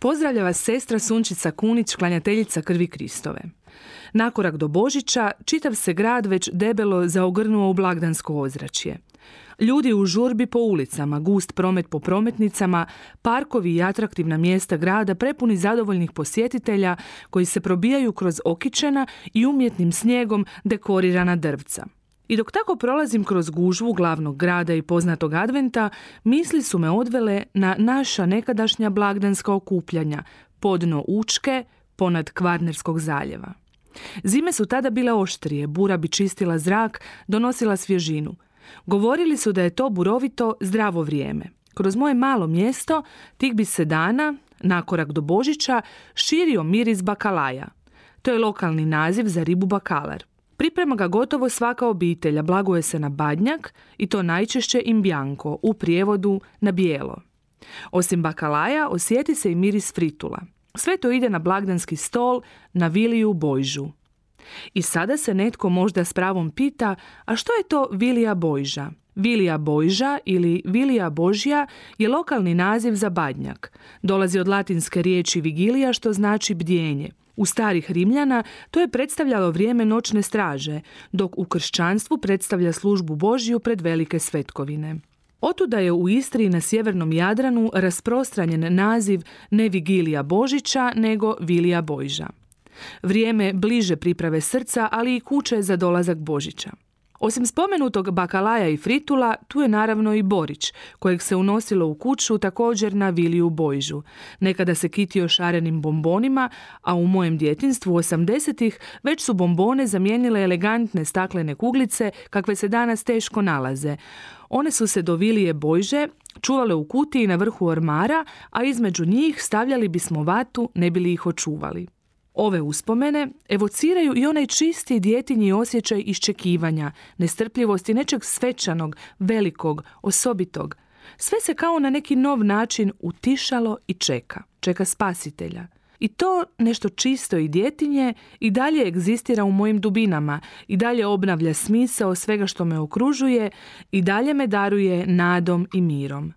Pozdravlja vas sestra Sunčica Kunić, klanjateljica krvi Kristove. Nakorak do Božića, čitav se grad već debelo zaogrnuo u blagdansko ozračje. Ljudi u žurbi po ulicama, gust promet po prometnicama, parkovi i atraktivna mjesta grada prepuni zadovoljnih posjetitelja koji se probijaju kroz okičena i umjetnim snijegom dekorirana drvca. I dok tako prolazim kroz gužvu glavnog grada i poznatog adventa, misli su me odvele na naša nekadašnja blagdanska okupljanja, podno Učke, ponad Kvarnerskog zaljeva. Zime su tada bile oštrije, bura bi čistila zrak, donosila svježinu. Govorili su da je to burovito zdravo vrijeme. Kroz moje malo mjesto, tih bi se dana, nakorak do Božića, širio miris bakalaja. To je lokalni naziv za ribu bakalar. Priprema ga gotovo svaka obitelj, a blaguje se na badnjak i to najčešće imbjanko, u prijevodu na bijelo. Osim bakalaja osjeti se i miris fritula. Sve to ide na blagdanski stol na viliju Bojžu. I sada se netko možda s pravom pita, a što je to Vilija Bojža? Vilija Bojža ili Vilija Božja je lokalni naziv za badnjak. Dolazi od latinske riječi vigilija što znači bdjenje. U starih Rimljana to je predstavljalo vrijeme noćne straže, dok u kršćanstvu predstavlja službu Božju pred velike svetkovine. Otuda je u Istri na sjevernom Jadranu rasprostranjen naziv ne Vigilija Božića, nego Vilija Bojža. Vrijeme bliže priprave srca, ali i kuće za dolazak Božića. Osim spomenutog bakalaja i fritula, tu je naravno i borić, kojeg se unosilo u kuću također na viliju bojžu. Nekada se kitio šarenim bombonima, a u mojem djetinstvu 80-ih već su bombone zamijenile elegantne staklene kuglice kakve se danas teško nalaze. One su se do vilije bojže čuvale u kutiji na vrhu ormara, a između njih stavljali bismo vatu ne bili ih očuvali. Ove uspomene evociraju i onaj čisti djetinji osjećaj iščekivanja, nestrpljivosti nečeg svečanog, velikog, osobitog. Sve se kao na neki nov način utišalo i čeka. Čeka spasitelja. I to nešto čisto i djetinje i dalje egzistira u mojim dubinama i dalje obnavlja smisao svega što me okružuje i dalje me daruje nadom i mirom.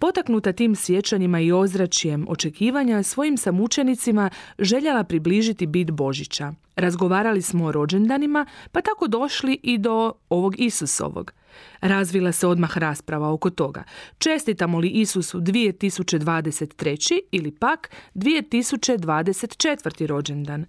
Potaknuta tim sjećanjima i ozračjem očekivanja, svojim sam učenicima željela približiti bit Božića. Razgovarali smo o rođendanima, pa tako došli i do ovog Isusovog. Razvila se odmah rasprava oko toga. Čestitamo li Isusu 2023. ili pak 2024. rođendan?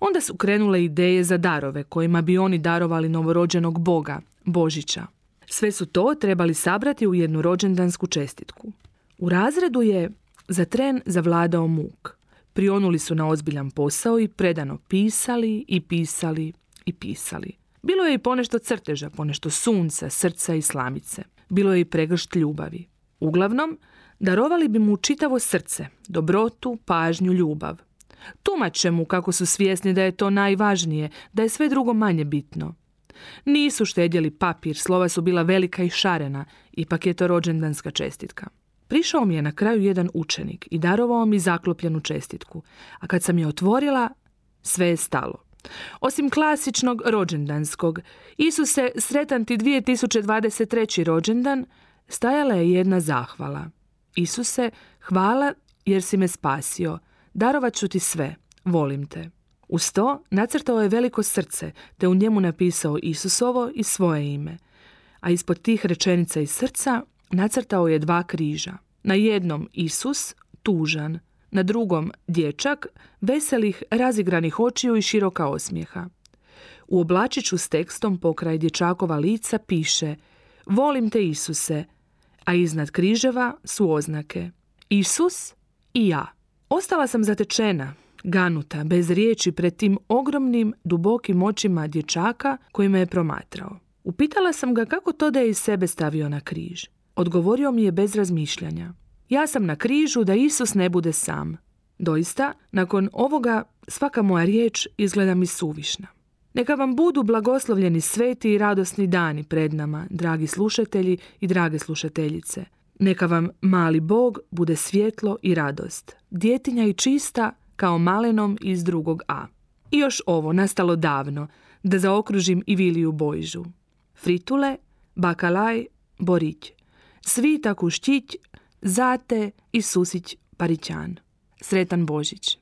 Onda su krenule ideje za darove kojima bi oni darovali novorođenog Boga, Božića. Sve su to trebali sabrati u jednu rođendansku čestitku. U razredu je za tren zavladao muk. Prionuli su na ozbiljan posao i predano pisali i pisali i pisali. Bilo je i ponešto crteža, ponešto sunca, srca i slamice. Bilo je i pregršt ljubavi. Uglavnom, darovali bi mu čitavo srce, dobrotu, pažnju, ljubav. Tumače mu kako su svjesni da je to najvažnije, da je sve drugo manje bitno. Nisu štedjeli papir, slova su bila velika i šarena, ipak je to rođendanska čestitka. Prišao mi je na kraju jedan učenik i darovao mi zaklopljenu čestitku, a kad sam je otvorila, sve je stalo. Osim klasičnog rođendanskog, Isuse, sretan ti 2023. rođendan, stajala je jedna zahvala. Isuse, hvala jer si me spasio, darovat ću ti sve, volim te. Uz to nacrtao je veliko srce, te u njemu napisao Isusovo i svoje ime. A ispod tih rečenica iz srca nacrtao je dva križa. Na jednom Isus, tužan, na drugom dječak, veselih, razigranih očiju i široka osmijeha. U oblačiću s tekstom pokraj dječakova lica piše Volim te Isuse, a iznad križeva su oznake Isus i ja. Ostala sam zatečena, ganuta, bez riječi pred tim ogromnim, dubokim očima dječaka koji me je promatrao. Upitala sam ga kako to da je iz sebe stavio na križ. Odgovorio mi je bez razmišljanja. Ja sam na križu da Isus ne bude sam. Doista, nakon ovoga svaka moja riječ izgleda mi suvišna. Neka vam budu blagoslovljeni sveti i radosni dani pred nama, dragi slušatelji i drage slušateljice. Neka vam mali Bog bude svjetlo i radost, djetinja i čista kao malenom iz drugog A. I još ovo, nastalo davno, da zaokružim i Viliju Bojžu. Fritule, bakalaj, borić, svita kuščić, zate i susić parićan. Sretan Božić!